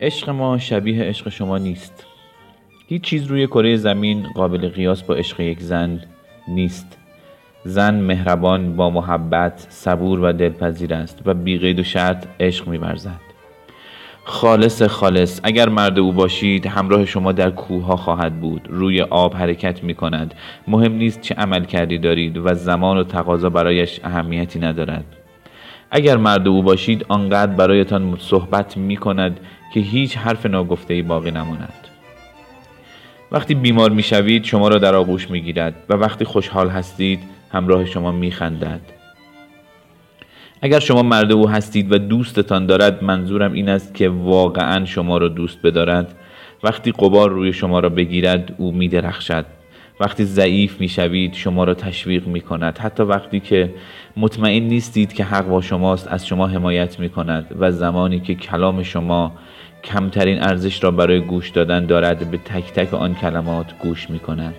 عشق ما شبیه عشق شما نیست. هیچ چیز روی کره زمین قابل قیاس با عشق یک زن نیست. زن مهربان با محبت صبور و دلپذیر است و بیقید و شرط عشق میورزد. خالص خالص اگر مرد او باشید همراه شما در کوه خواهد بود. روی آب حرکت می کند مهم نیست چه عمل کردی دارید و زمان و تقاضا برایش اهمیتی ندارد. اگر مرد او باشید آنقدر برایتان صحبت می کند که هیچ حرف ناگفته ای باقی نماند. وقتی بیمار می شوید شما را در آغوش می گیرد و وقتی خوشحال هستید همراه شما می خندد اگر شما مرد او هستید و دوستتان دارد منظورم این است که واقعا شما را دوست بدارد. وقتی قبار روی شما را بگیرد او می درخشد وقتی ضعیف می شوید شما را تشویق می کند حتی وقتی که مطمئن نیستید که حق با شماست از شما حمایت می کند و زمانی که کلام شما کمترین ارزش را برای گوش دادن دارد به تک تک آن کلمات گوش می کند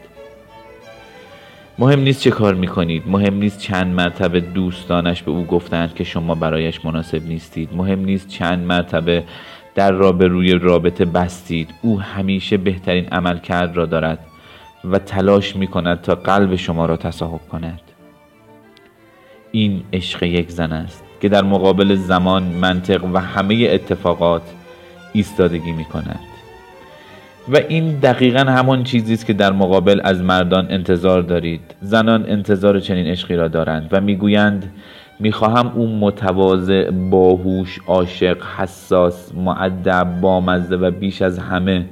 مهم نیست چه کار می کنید مهم نیست چند مرتبه دوستانش به او گفتند که شما برایش مناسب نیستید. مهم نیست چند مرتبه در را به روی رابطه بستید. او همیشه بهترین عمل کرد را دارد و تلاش می کند تا قلب شما را تصاحب کند. این عشق یک زن است که در مقابل زمان منطق و همه اتفاقات ایستادگی می کند و این دقیقا همان چیزی است که در مقابل از مردان انتظار دارید. زنان انتظار چنین عشقی را دارند و می‌گویند می‌خواهم او متواضع باهوش عاشق حساس معدب بامزه و بیش از همه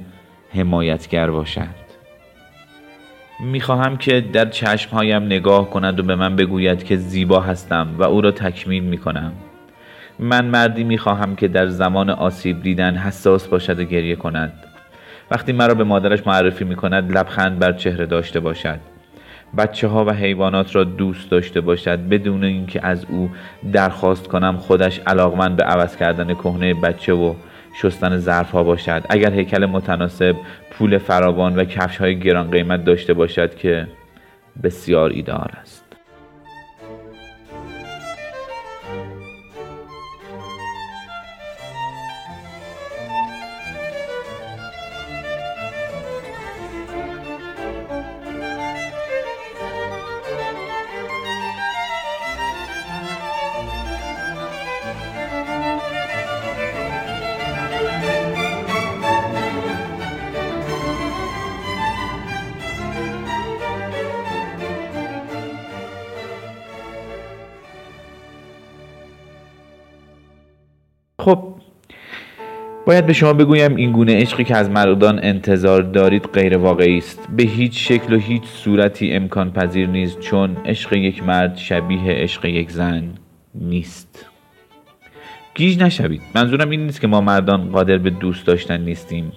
حمایتگر باشد. می‌خواهم که در چشمهایم نگاه کند و به من بگوید که زیبا هستم و او را تکمیل می‌کنم. من مردی می‌خواهم که در زمان آسیب دیدن حساس باشد و گریه کند. وقتی مرا به مادرش معرفی می‌کند لبخند بر چهره داشته باشد. بچه ها و حیوانات را دوست داشته باشد. بدون اینکه از او درخواست کنم خودش علاقمند به عوض کردن کهنه بچه و شستن ظرف ها باشد. اگر هیکل متناسب پول فراوان و کفش های گران قیمت داشته باشد که بسیار ایدار است. باید به شما بگویم این گونه عشقی که از مردان انتظار دارید غیر واقعی است. به هیچ شکل و هیچ صورتی امکان پذیر نیست چون عشق یک مرد شبیه عشق یک زن نیست. گیج نشوید. منظورم این نیست که ما مردان قادر به دوست داشتن نیستیم.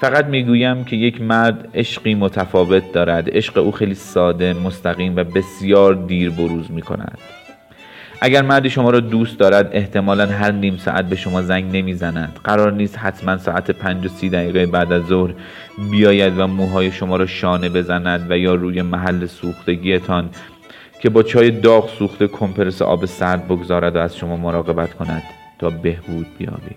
فقط می‌گویم که یک مرد عشقی متفاوت دارد. عشق او خیلی ساده مستقیم و بسیار دیر بروز می کند اگر مردی شما را دوست دارد احتمالا هر نیم ساعت به شما زنگ نمی‌زند. قرار نیست حتما ساعت پنج و سی دقیقه بعد از ظهر بیاید و موهای شما را شانه بزند و یا روی محل سوختگیتان که با چای داغ سوخته کمپرس آب سرد بگذارد و از شما مراقبت کند تا بهبود بیابید.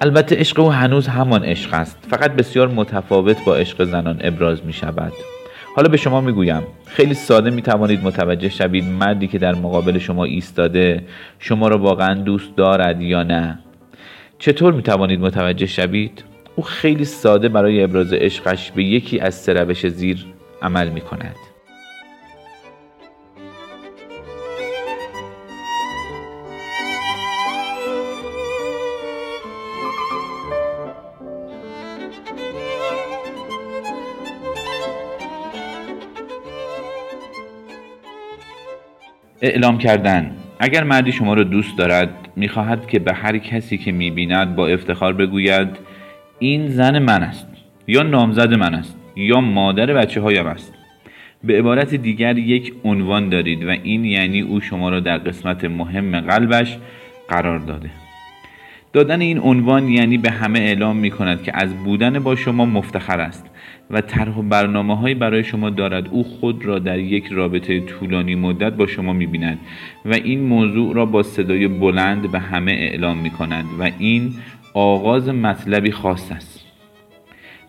البته عشق او هنوز همان عشق است. فقط بسیار متفاوت با عشق زنان ابراز می شود حالا به شما می‌گویم خیلی ساده می توانید متوجه شوید مردی که در مقابل شما ایستاده شما را واقعا دوست دارد یا نه. چطور می توانید متوجه شوید؟ او خیلی ساده برای ابراز عشقش به یکی از سه روش زیر عمل می کند اعلام کردن. اگر مردی شما را دوست دارد می‌خواهد که به هر کسی که می‌بیند با افتخار بگوید این زن من است یا نامزد من است یا مادر بچه هایم است. به عبارت دیگر یک عنوان دارید و این یعنی او شما را در قسمت مهم قلبش قرار داده. دادن این عنوان یعنی به همه اعلام می کند که از بودن با شما مفتخر است و طرح و برنامه برای شما دارد. او خود را در یک رابطه طولانی مدت با شما می‌بیند و این موضوع را با صدای بلند به همه اعلام می کند و این آغاز مطلبی خاص است.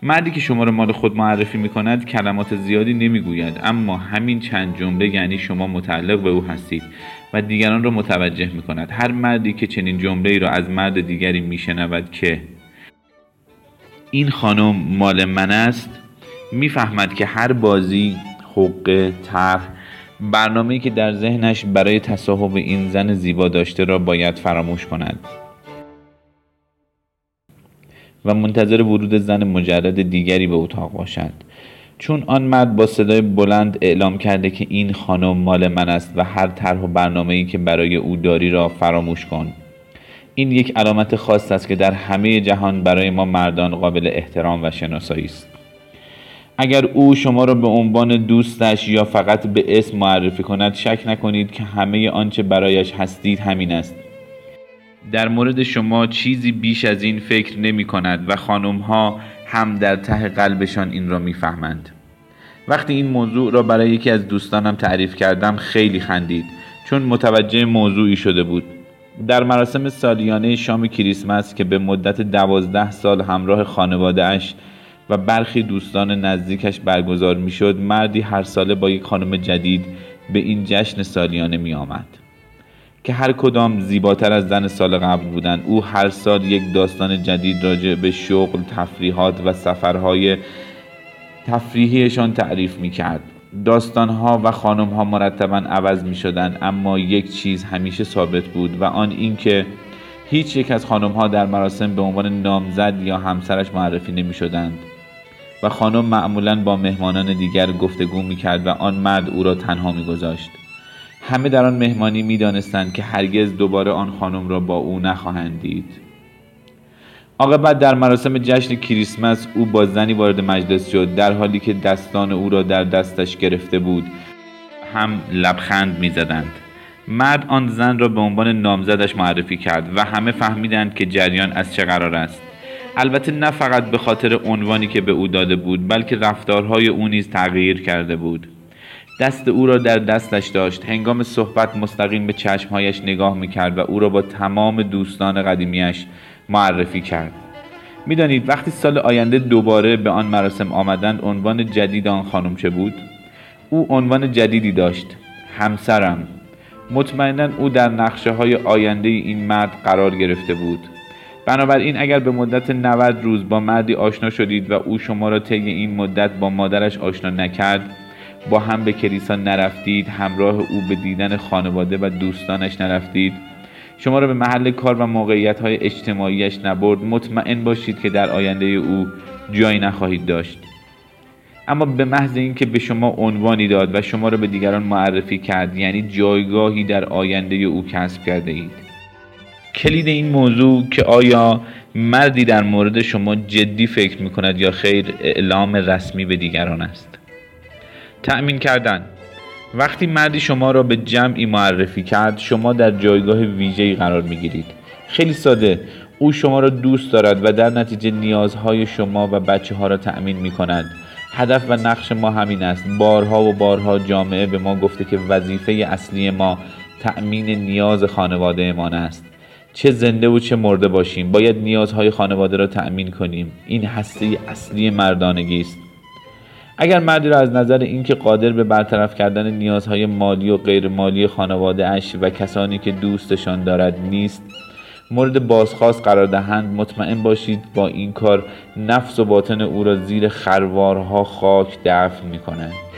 مردی که شما را مال خود معرفی می کند کلمات زیادی نمی‌گوید اما همین چند جمله یعنی شما متعلق به او هستید. و دیگران را متوجه می کند هر مردی که چنین جمله ای را از مرد دیگری می شنود که این خانم مال من است می‌فهمد که هر بازی حقه طرح برنامه‌ای که در ذهنش برای تصاحب این زن زیبا داشته را باید فراموش کند. و منتظر ورود زن مجرد دیگری به اتاق باشد. چون آن مرد با صدای بلند اعلام کرده که این خانم مال من است و هر طرح و برنامه‌ای که برای او داری را فراموش کن. این یک علامت خاص است که در همه جهان برای ما مردان قابل احترام و شناسایی است. اگر او شما را به عنوان دوستش یا فقط به اسم معرفی کند شک نکنید که همه آنچه برایش هستید همین است. در مورد شما چیزی بیش از این فکر نمی کند و خانم ها هم در ته قلبشان این را می‌فهمند. وقتی این موضوع را برای یکی از دوستانم تعریف کردم خیلی خندید چون متوجه موضوعی شده بود در مراسم سالیانه شام کریسمس که به مدت دوازده سال همراه خانواده اش و برخی دوستان نزدیکش برگزار می‌شد مردی هر ساله با یک خانم جدید به این جشن سالیانه می آمد. که هر کدام زیباتر از زن سال قبل بودند او هر سال یک داستان جدید راجع به شغل تفریحات و سفرهای تفریحیشان تعریف می کرد داستانها و خانمها مرتبا عوض می شدند اما یک چیز همیشه ثابت بود و آن اینکه هیچ یک از خانمها در مراسم به عنوان نامزد یا همسرش معرفی نمی شدند و خانم معمولا با مهمانان دیگر گفتگو می کرد و آن مرد او را تنها می گذاشت. همه در آن مهمانی می دانستند که هرگز دوباره آن خانم را با او نخواهند دید. عاقبت در مراسم جشن کریسمس او با زنی وارد مجلس شد در حالی که دستان او را در دستش گرفته بود هم لبخند می‌زدند. مرد آن زن را به عنوان نامزدش معرفی کرد و همه فهمیدند که جریان از چه قرار است. البته نه فقط به خاطر عنوانی که به او داده بود بلکه رفتارهای او نیز تغییر کرده بود. دست او را در دستش داشت. هنگام صحبت مستقیم به چشمهایش نگاه می‌کرد و او را با تمام دوستان قدیمیش معرفی کرد. می‌دانید وقتی سال آینده دوباره به آن مراسم آمدند عنوان جدید آن خانم چه بود؟ او عنوان جدیدی داشت. همسرم. مطمئنا او در نقشه های آینده این مرد قرار گرفته بود. بنابراین اگر به مدت 90 روز با مردی آشنا شدید و او شما را طی این مدت با مادرش آشنا نکرد با هم به کلیسا نرفتید همراه او به دیدن خانواده و دوستانش نرفتید. شما را به محل کار و موقعیت های اجتماعیش نبرد. مطمئن باشید که در آینده او جایی نخواهید داشت. اما به محض اینکه به شما عنوانی داد و شما را به دیگران معرفی کرد یعنی جایگاهی در آینده او کسب کرده اید. کلید این موضوع که آیا مردی در مورد شما جدی فکر می کند یا خیر اعلام رسمی به دیگران است؟ تأمین کردن. وقتی مردی شما را به جمعی معرفی کرد شما در جایگاه ویژه‌ای قرار می‌گیرید. خیلی ساده. او شما را دوست دارد و در نتیجه نیازهای شما و بچه ها را تأمین می کند هدف و نقش ما همین است. بارها و بارها جامعه به ما گفته که وظیفه اصلی ما تأمین نیاز خانواده ما است. چه زنده و چه مرده باشیم. باید نیازهای خانواده را تأمین کنیم. این هسته اصلی مردانگی است. اگر مردی را از نظر اینکه قادر به برطرف کردن نیازهای مالی و غیر مالی خانواده اش و کسانی که دوستشان دارد نیست مورد بازخواست قرار دهند مطمئن باشید با این کار نفس و باطن او را زیر خروارها خاک دفن می کنند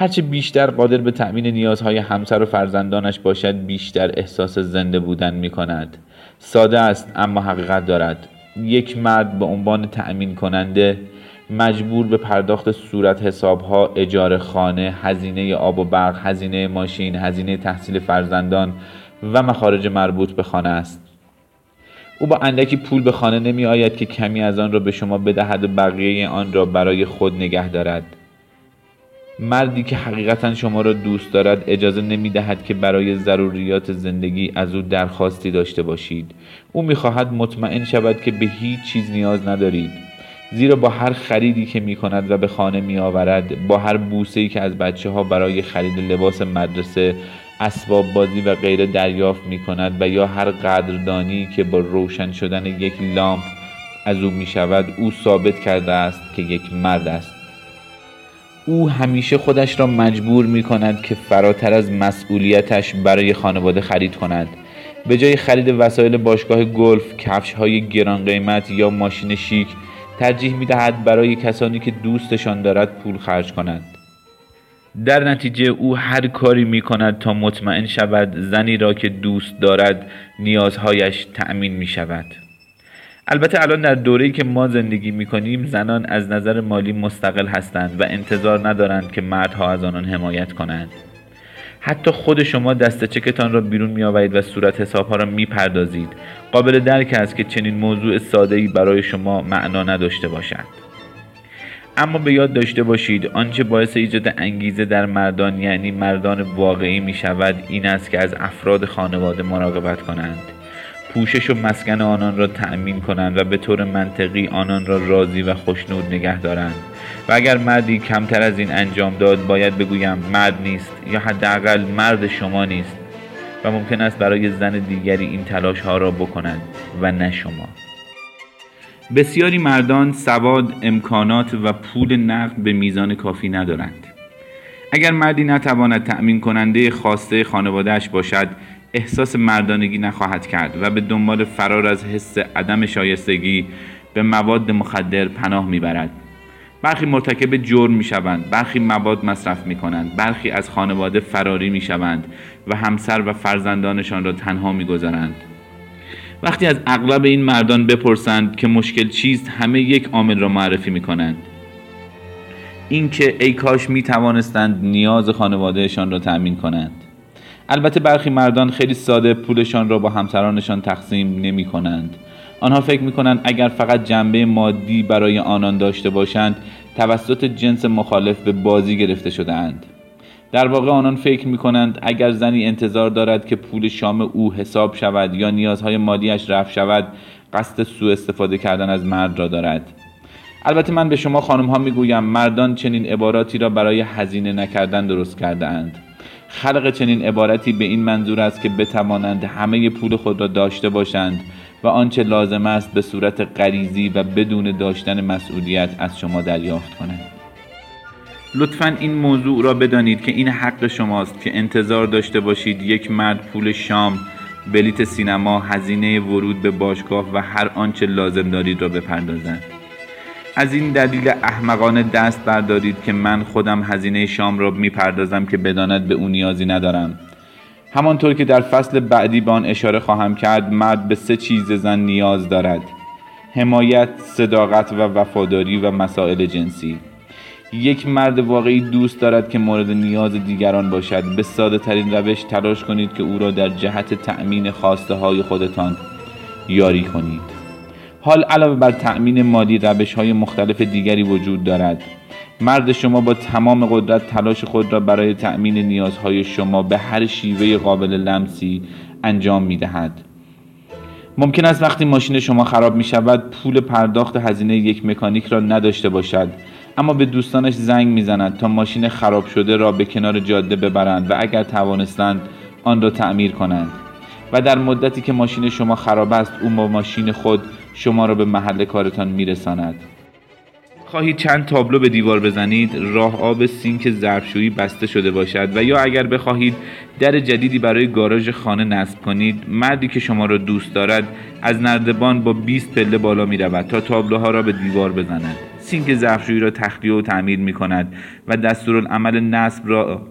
هرچه بیشتر قادر به تأمین نیازهای همسر و فرزندانش باشد بیشتر احساس زنده بودن می کند ساده است اما حقیقت دارد. یک مرد به عنوان تأمین کننده مجبور به پرداخت صورت حسابها اجاره خانه هزینه آب و برق هزینه ماشین هزینه تحصیل فرزندان و مخارج مربوط به خانه است. او با اندکی پول به خانه نمی آید که کمی از آن را به شما بدهد و بقیه آن را برای خود نگه دارد. مردی که حقیقتا شما را دوست دارد اجازه نمی دهد که برای ضروریات زندگی از او درخواستی داشته باشید. او می خواهد مطمئن شود که به هیچ چیز نیاز ندارید. زیرا با هر خریدی که می کند و به خانه می آورد با هر بوسه ای که از بچه ها برای خرید لباس مدرسه اسباب بازی و غیره دریافت می کند و یا هر قدردانی که با روشن شدن یک لامپ از او می شود او ثابت کرده است که یک مرد است. او همیشه خودش را مجبور می کند که فراتر از مسئولیتش برای خانواده خرید کند. به جای خرید وسایل باشگاه گلف، کفش های گران قیمت یا ماشین شیک ترجیح می دهد برای کسانی که دوستشان دارد پول خرج کند. در نتیجه او هر کاری می کند تا مطمئن شود زنی را که دوست دارد نیازهایش تأمین می شود البته الان در دوره‌ای که ما زندگی می کنیم زنان از نظر مالی مستقل هستند و انتظار ندارند که مردها از آنان حمایت کنند. حتی خود شما دست چکتان را بیرون می آورید و صورت حسابها را می پردازید قابل درک است که چنین موضوع ساده‌ای برای شما معنا نداشته باشد. اما به یاد داشته باشید آنچه باعث ایجاد انگیزه در مردان یعنی مردان واقعی می شود این است که از افراد خانواده مراقبت کنند. پوشش و مسکن آنان را تأمین کنند و به طور منطقی آنان را راضی و خوشنود نگه دارند. و اگر مردی کمتر از این انجام داد باید بگویم مرد نیست یا حداقل مرد شما نیست و ممکن است برای زن دیگری این تلاش ها را بکنند و نه شما. بسیاری مردان سواد امکانات و پول نقد به میزان کافی ندارند. اگر مردی نتواند تأمین کننده خواسته خانوادهش باشد احساس مردانگی نخواهد کرد و به دنبال فرار از حس عدم شایستگی به مواد مخدر پناه می‌برد. برخی مرتکب جرم می شوند برخی مواد مصرف می کنند برخی از خانواده فراری می شوند و همسر و فرزندانشان را تنها می گذارند وقتی از اغلب این مردان بپرسند که مشکل چیست همه یک عامل را معرفی می کنند اینکه ای کاش می توانستند نیاز خانوادهشان را تأمین کنند. البته برخی مردان خیلی ساده پولشان را با همسرانشان تقسیم نمی کنند آنها فکر می کنند اگر فقط جنبه مادی برای آنان داشته باشند توسط جنس مخالف به بازی گرفته شده اند. در واقع آنان فکر می کنند اگر زنی انتظار دارد که پول شام او حساب شود یا نیازهای مادیش رفت شود قصد سوء استفاده کردن از مرد را دارد. البته من به شما خانم ها می گویم مردان چنین عباراتی را برای هزینه نکردن درست کرده اند خلق چنین عبارتی به این منظور است که بتوانند همه پول خود را داشته باشند و آنچه لازم است به صورت غریزی و بدون داشتن مسئولیت از شما دریافت کنند. لطفا این موضوع را بدانید که این حق شماست که انتظار داشته باشید یک مرد پول شام بلیت سینما هزینه ورود به باشگاه و هر آنچه لازم دارید را بپردازند. از این دلیل احمقانه دست بردارید که من خودم هزینه شام را می‌پردازم که بداند به او نیازی ندارم. همانطور که در فصل بعدی به آن اشاره خواهم کرد مرد به سه چیز زن نیاز دارد حمایت، صداقت و وفاداری و مسائل جنسی. یک مرد واقعی دوست دارد که مورد نیاز دیگران باشد. به ساده ترین روش تلاش کنید که او را در جهت تأمین خواسته های خودتان یاری کنید. حال علاوه بر تأمین مالی روش های مختلف دیگری وجود دارد مرد شما با تمام قدرت تلاش خود را برای تأمین نیازهای شما به هر شیوه قابل لمسی انجام می دهد. ممکن است وقتی ماشین شما خراب می شود پول پرداخت هزینه یک مکانیک را نداشته باشد اما به دوستانش زنگ می‌زند تا ماشین خراب شده را به کنار جاده ببرند و اگر توانستند آن را تعمیر کنند و در مدتی که ماشین شما خراب است او با ماشین خود شما را به محل کارتان میرساند. خواهید چند تابلو به دیوار بزنید راه آب سینک ظرفشویی بسته شده باشد و یا اگر بخواهید در جدیدی برای گاراژ خانه نصب کنید مردی که شما را دوست دارد از نردبان با 20 پله بالا می رود تا تابلوها را به دیوار بزند. سینک ظرفشویی را تخلیه و تعمیر می کند و دستورالعمل نصب را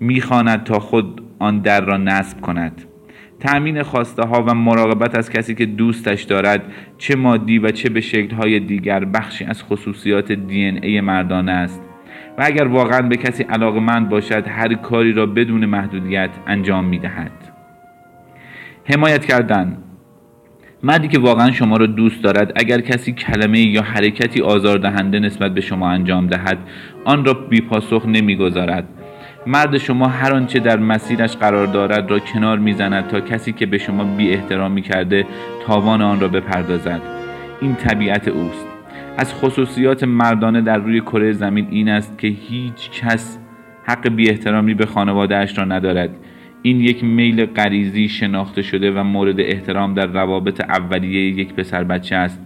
می‌خواند تا خود آن در را نصب کند. تأمین خواسته ها و مراقبت از کسی که دوستش دارد چه مادی و چه به شکل های دیگر بخشی از خصوصیات دی ای مردانه است. و اگر واقعا به کسی علاقمند باشد هر کاری را بدون محدودیت انجام می دهد. حمایت کردن. مردی که واقعا شما را دوست دارد اگر کسی کلمه یا حرکتی آزاردهنده نسبت به شما انجام دهد آن را بیپاسخ نمی‌گذارد. مرد شما هر آنچه در مسیرش قرار دارد را کنار می‌زند تا کسی که به شما بی احترامی کرده تاوان آن را بپردازد. این طبیعت اوست. از خصوصیات مردانه در روی کره زمین این است که هیچ کس حق بی احترامی به خانوادهش را ندارد. این یک میل غریزی شناخته شده و مورد احترام در روابط اولیه یک پسر بچه است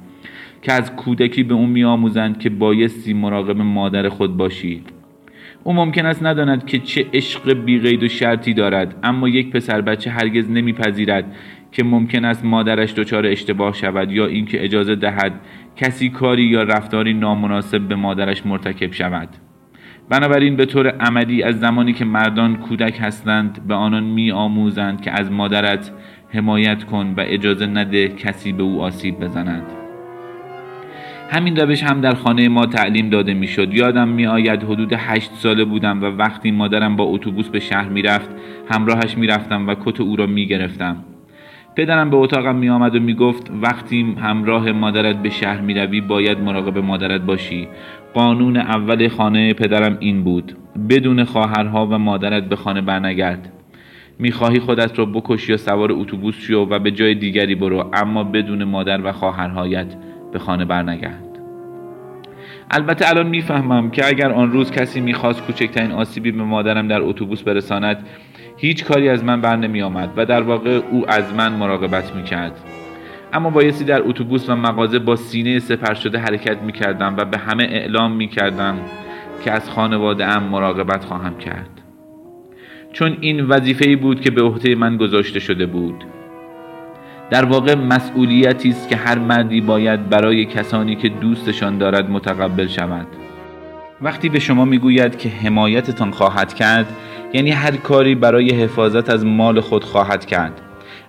که از کودکی به او میآموزند که بایستی مراقب مادر خود باشی او ممکن است نداند که چه عشق بیقید و شرطی دارد اما یک پسر بچه هرگز نمیپذیرد که ممکن است مادرش دچار اشتباه شود یا اینکه اجازه دهد کسی کاری یا رفتاری نامناسب به مادرش مرتکب شود. بنابراین به طور عملی از زمانی که مردان کودک هستند به آنان می آموزند که از مادرت حمایت کن و اجازه نده کسی به او آسیب بزند. همین روش هم در خانه ما تعلیم داده می‌شد. یادم می آید حدود هشت ساله بودم و وقتی مادرم با اتوبوس به شهر می‌رفت همراهش می‌رفتم و کت او را می گرفتم پدرم به اتاقم می آمد و می گفت وقتی همراه مادرت به شهر می روی باید مراقب مادرت باشی. قانون اول خانه پدرم این بود بدون خواهرها و مادرت به خانه برنگرد. می‌خواهی خودت را بکش یا سوار اتوبوس شو و به جای دیگری برو اما بدون مادر و خواهرهایت. به خانه برنگرد. البته الان می‌فهمم که اگر آن روز کسی می‌خواست کوچکترین آسیبی به مادرم در اتوبوس برساند هیچ کاری از من بر نمی آمد و در واقع او از من مراقبت می‌کرد. اما بایستی در اتوبوس و مغازه با سینه سپر شده حرکت می کردم و به همه اعلام می کردم که از خانواده ام مراقبت خواهم کرد. چون این وظیفه بود که به عهده من گذاشته شده بود. در واقع مسئولیتی است که هر مردی باید برای کسانی که دوستشان دارد متقبل شود. وقتی به شما می‌گوید که حمایتتان خواهد کرد یعنی هر کاری برای حفاظت از مال خود خواهد کرد.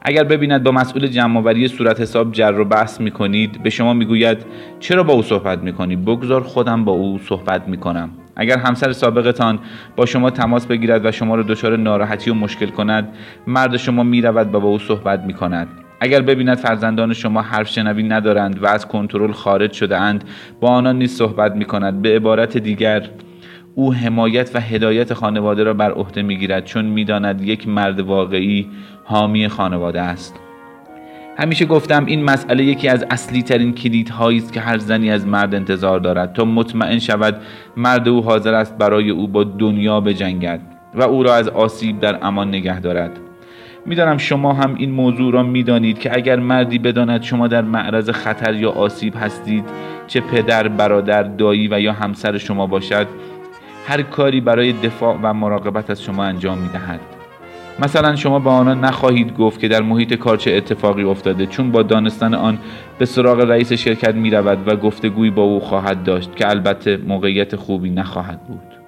اگر ببیند با مسئول جمعآوری صورت حساب جر و بحث می‌کنید به شما می‌گوید چرا با او صحبت می‌کنی؟ بگذار خودم با او صحبت می‌کنم. اگر همسر سابقتان با شما تماس بگیرد و شما را دچار ناراحتی و مشکل کند مرد شما می‌رود و با او صحبت می‌کند. اگر ببیند فرزندان شما حرف شنوی ندارند و از کنترل خارج شده اند با آنان نیز صحبت می کند به عبارت دیگر او حمایت و هدایت خانواده را بر عهده می‌گیرد چون می‌داند یک مرد واقعی حامی خانواده است. همیشه گفتم این مسئله یکی از اصلی ترین کلیدهایی است که هر زنی از مرد انتظار دارد. تا مطمئن شود مرد او حاضر است برای او با دنیا بجنگد و او را از آسیب در امان نگه دارد. می‌دانم شما هم این موضوع را می‌دانید که اگر مردی بداند شما در معرض خطر یا آسیب هستید چه پدر برادر دایی و یا همسر شما باشد هر کاری برای دفاع و مراقبت از شما انجام می‌دهد. مثلا شما به آنان نخواهید گفت که در محیط کار چه اتفاقی افتاده چون با دانستن آن به سراغ رئیس شرکت می رود و گفتگویی با او خواهد داشت که البته موقعیت خوبی نخواهد بود.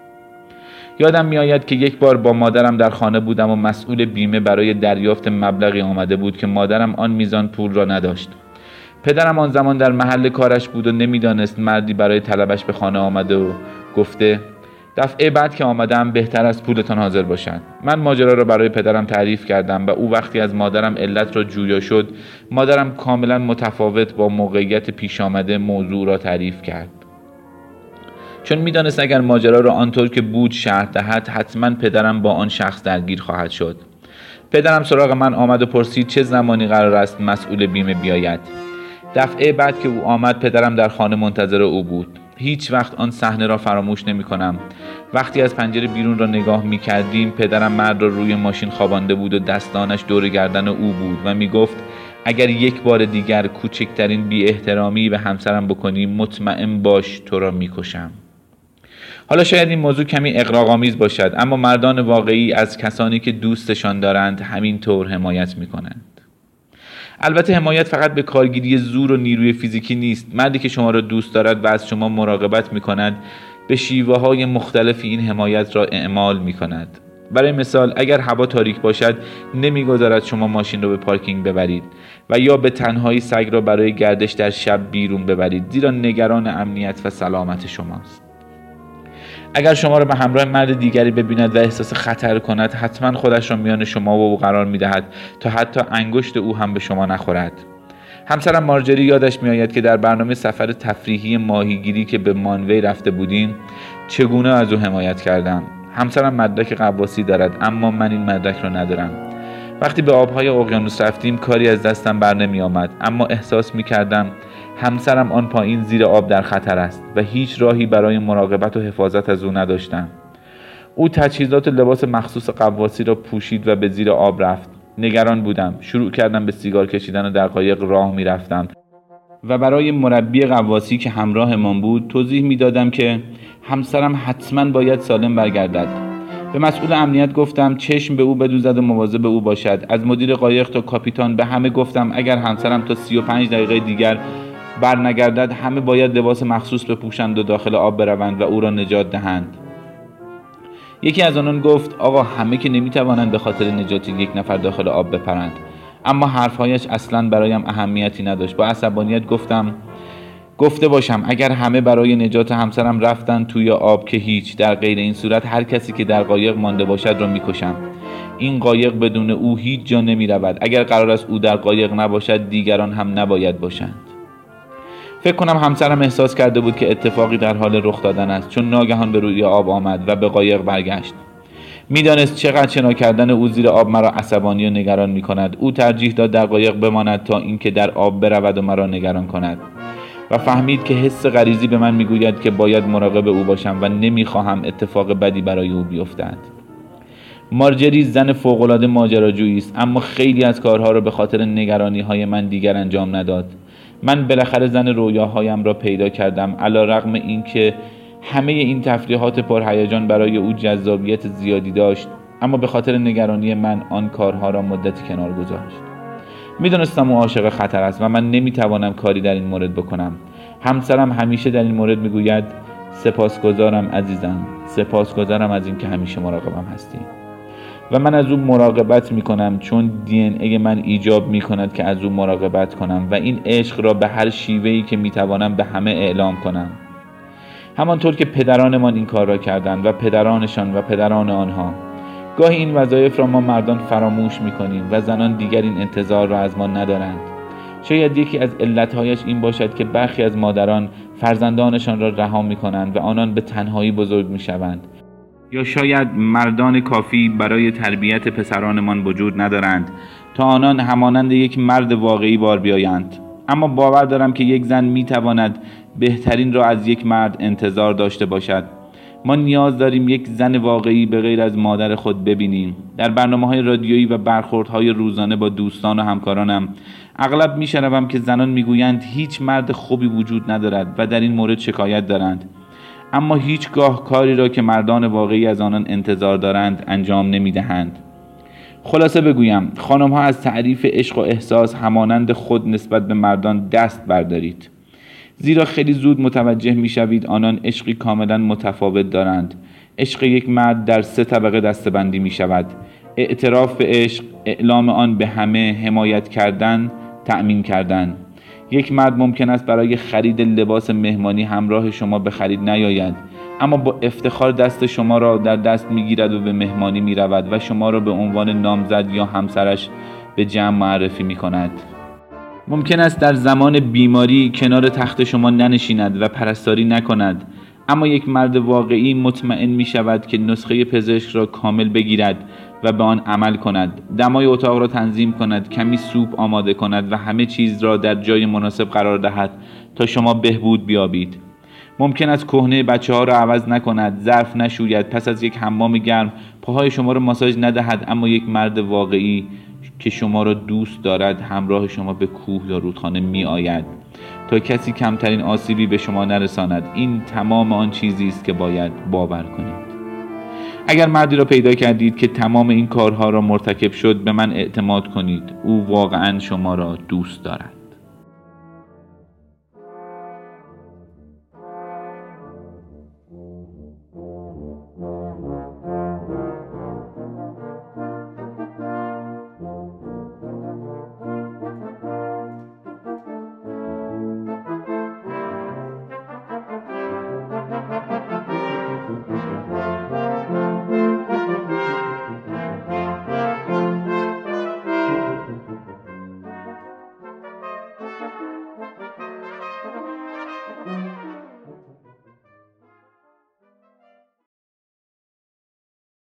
یادم میآید که یک بار با مادرم در خانه بودم و مسئول بیمه برای دریافت مبلغی آمده بود که مادرم آن میزان پول را نداشت. پدرم آن زمان در محل کارش بود و نمی‌دانست مردی برای طلبش به خانه آمده و گفته دفعه بعد که آمدم بهتر از پولتان حاضر باشد من ماجرا را برای پدرم تعریف کردم و او وقتی از مادرم علت را جویا شد مادرم کاملا متفاوت با موقعیت پیش آمده موضوع را تعریف کرد. چون می‌دانست اگر ماجرا را آنطور که بود شرح دهد حتما پدرم با آن شخص درگیر خواهد شد. پدرم سراغ من آمد و پرسید چه زمانی قرار است مسئول بیمه بیاید. دفعه بعد که او آمد پدرم در خانه منتظر او بود. هیچ وقت آن صحنه را فراموش نمی کنم وقتی از پنجره بیرون را نگاه می کردیم پدرم مرد را روی ماشین خوابانده بود و دستانش دور گردن او بود و می گفت اگر یک بار دیگر کوچکترین بی احترامی به همسرم بکنی مطمئن باش تو را می‌کشم. حالا شاید این موضوع کمی اقراق‌آمیز باشد اما مردان واقعی از کسانی که دوستشان دارند همین طور حمایت می کنند البته حمایت فقط به کارگیری زور و نیروی فیزیکی نیست. مردی که شما را دوست دارد و از شما مراقبت می کند به شیوه های مختلفی این حمایت را اعمال می کند برای مثال اگر هوا تاریک باشد نمی‌گذارد شما ماشین را به پارکینگ ببرید و یا به تنهایی سگ را برای گردش در شب بیرون ببرید زیرا نگران امنیت و سلامت شماست. اگر شما را به همراه مرد دیگری ببیند و احساس خطر کند حتما خودش را میان شما و او قرار می‌دهد تا حتی انگشت او هم به شما نخورد. همسرم مارجری یادش میآید که در برنامه سفر تفریحی ماهیگیری که به مانوی رفته بودیم چگونه از او حمایت کردم؟ همسرم مدرک قواسی دارد اما من این مدرک را ندارم. وقتی به آبهای اقیانوس رفتیم کاری از دستم بر نمی آمد اما احساس می کردم همسرم آن پایین زیر آب در خطر است و هیچ راهی برای مراقبت و حفاظت از او نداشتم. او تجهیزات لباس مخصوص قواسی را پوشید و به زیر آب رفت. نگران بودم. شروع کردم به سیگار کشیدن و در قایق راه می رفتم و برای مربی قواسی که همراهمان بود توضیح می‌دادم که همسرم حتما باید سالم برگردد. به مسئول امنیت گفتم چشم به او بدوزد و مواظب او باشد. از مدیر قایق تا کاپیتان به همه گفتم اگر همسرم تا 35 دقیقه دیگر برنگردد همه باید لباس مخصوص بپوشند و داخل آب بروند و او را نجات دهند. یکی از آنان گفت آقا همه که نمی‌توانند به خاطر نجات یک نفر داخل آب بپرند. اما حرفهایش اصلا برایم اهمیتی نداشت. با عصبانیت گفتم گفته باشم اگر همه برای نجات همسرم رفتن توی آب که هیچ در غیر این صورت هر کسی که در قایق مانده باشد را می‌کشم. این قایق بدون او هیچ جا نمی رود اگر قرار است او در قایق نباشد دیگران هم نباید باشند. فکر کنم همسرم احساس کرده بود که اتفاقی در حال رخ دادن است چون ناگهان به روی آب آمد و به قایق برگشت. می‌دانست چقدر شنا کردن او زیر آب مرا عصبانی و نگران می کند او ترجیح داد در قایق بماند تا اینکه در آب برود و مرا نگران کند. و فهمید که حس غریزی به من می‌گوید که باید مراقب او باشم و نمی‌خواهم اتفاق بدی برای او بیفتد. مارجری زن فوقالعاده ماجراجویی است اما خیلی از کارها را به خاطر نگرانی های من دیگر انجام نداد. من بالاخره زن رویاهایم را پیدا کردم علا رغم اینکه همه این تفریحات پرهیجان برای او جذابیت زیادی داشت اما به خاطر نگرانی من آن کارها را مدتی کنار گذاشت. می‌دانستم او عاشق خطر است و من نمی‌توانم کاری در این مورد بکنم. همسرم همیشه در این مورد می‌گوید سپاسگزارم عزیزم سپاسگزارم از اینکه همیشه مراقبم هستی. و من از او مراقبت می کنم چون دی ای من ایجاب می کند که از او مراقبت کنم و این عشق را به هر شیوهی که می توانم به همه اعلام کنم. همانطور که پدرانمان این کار را کردند و پدرانشان و پدران آنها. گاهی این وظایف را ما مردان فراموش می کنیم و زنان دیگر این انتظار را از ما ندارند. شاید یکی از علتهایش این باشد که برخی از مادران فرزندانشان را رها می کنند و آنان به تنهایی بزرگ می شوند یا شاید مردان کافی برای تربیت پسرانمان وجود ندارند تا آنان همانند یک مرد واقعی بار بیایند. اما باور دارم که یک زن می تواند بهترین را از یک مرد انتظار داشته باشد. ما نیاز داریم یک زن واقعی به غیر از مادر خود ببینیم. در برنامه های رادیویی و برخوردهای روزانه با دوستان و همکارانم اغلب میشنوم که زنان می‌گویند هیچ مرد خوبی وجود ندارد و در این مورد شکایت دارند. اما هیچگاه کاری را که مردان واقعی از آنان انتظار دارند انجام نمی‌دهند. خلاصه بگویم خانم ها از تعریف عشق و احساس همانند خود نسبت به مردان دست بردارید. زیرا خیلی زود متوجه می شوید آنان عشقی کاملا متفاوت دارند. عشق یک مرد در سه طبقه دستبندی می شود اعتراف به عشق اعلام آن به همه حمایت کردن تأمین کردن. یک مرد ممکن است برای خرید لباس مهمانی همراه شما به خرید نیاید اما با افتخار دست شما را در دست می‌گیرد و به مهمانی می رود و شما را به عنوان نامزد یا همسرش به جمع معرفی می کند ممکن است در زمان بیماری کنار تخت شما ننشیند و پرستاری نکند اما یک مرد واقعی مطمئن می شود که نسخه پزشک را کامل بگیرد و به آن عمل کند. دمای اتاق را تنظیم کند کمی سوپ آماده کند و همه چیز را در جای مناسب قرار دهد تا شما بهبود بیابید. ممکن است کهنه بچه ها را عوض نکند ظرف نشوید پس از یک حمام گرم پاهای شما را ماساژ ندهد اما یک مرد واقعی که شما را دوست دارد همراه شما به کوه یا رودخانه می آید تا کسی کمترین آسیبی به شما نرساند. این تمام آن چیزی است که باید باور کنید. اگر مردی را پیدا کردید که تمام این کارها را مرتکب شد به من اعتماد کنید. او واقعا شما را دوست دارد.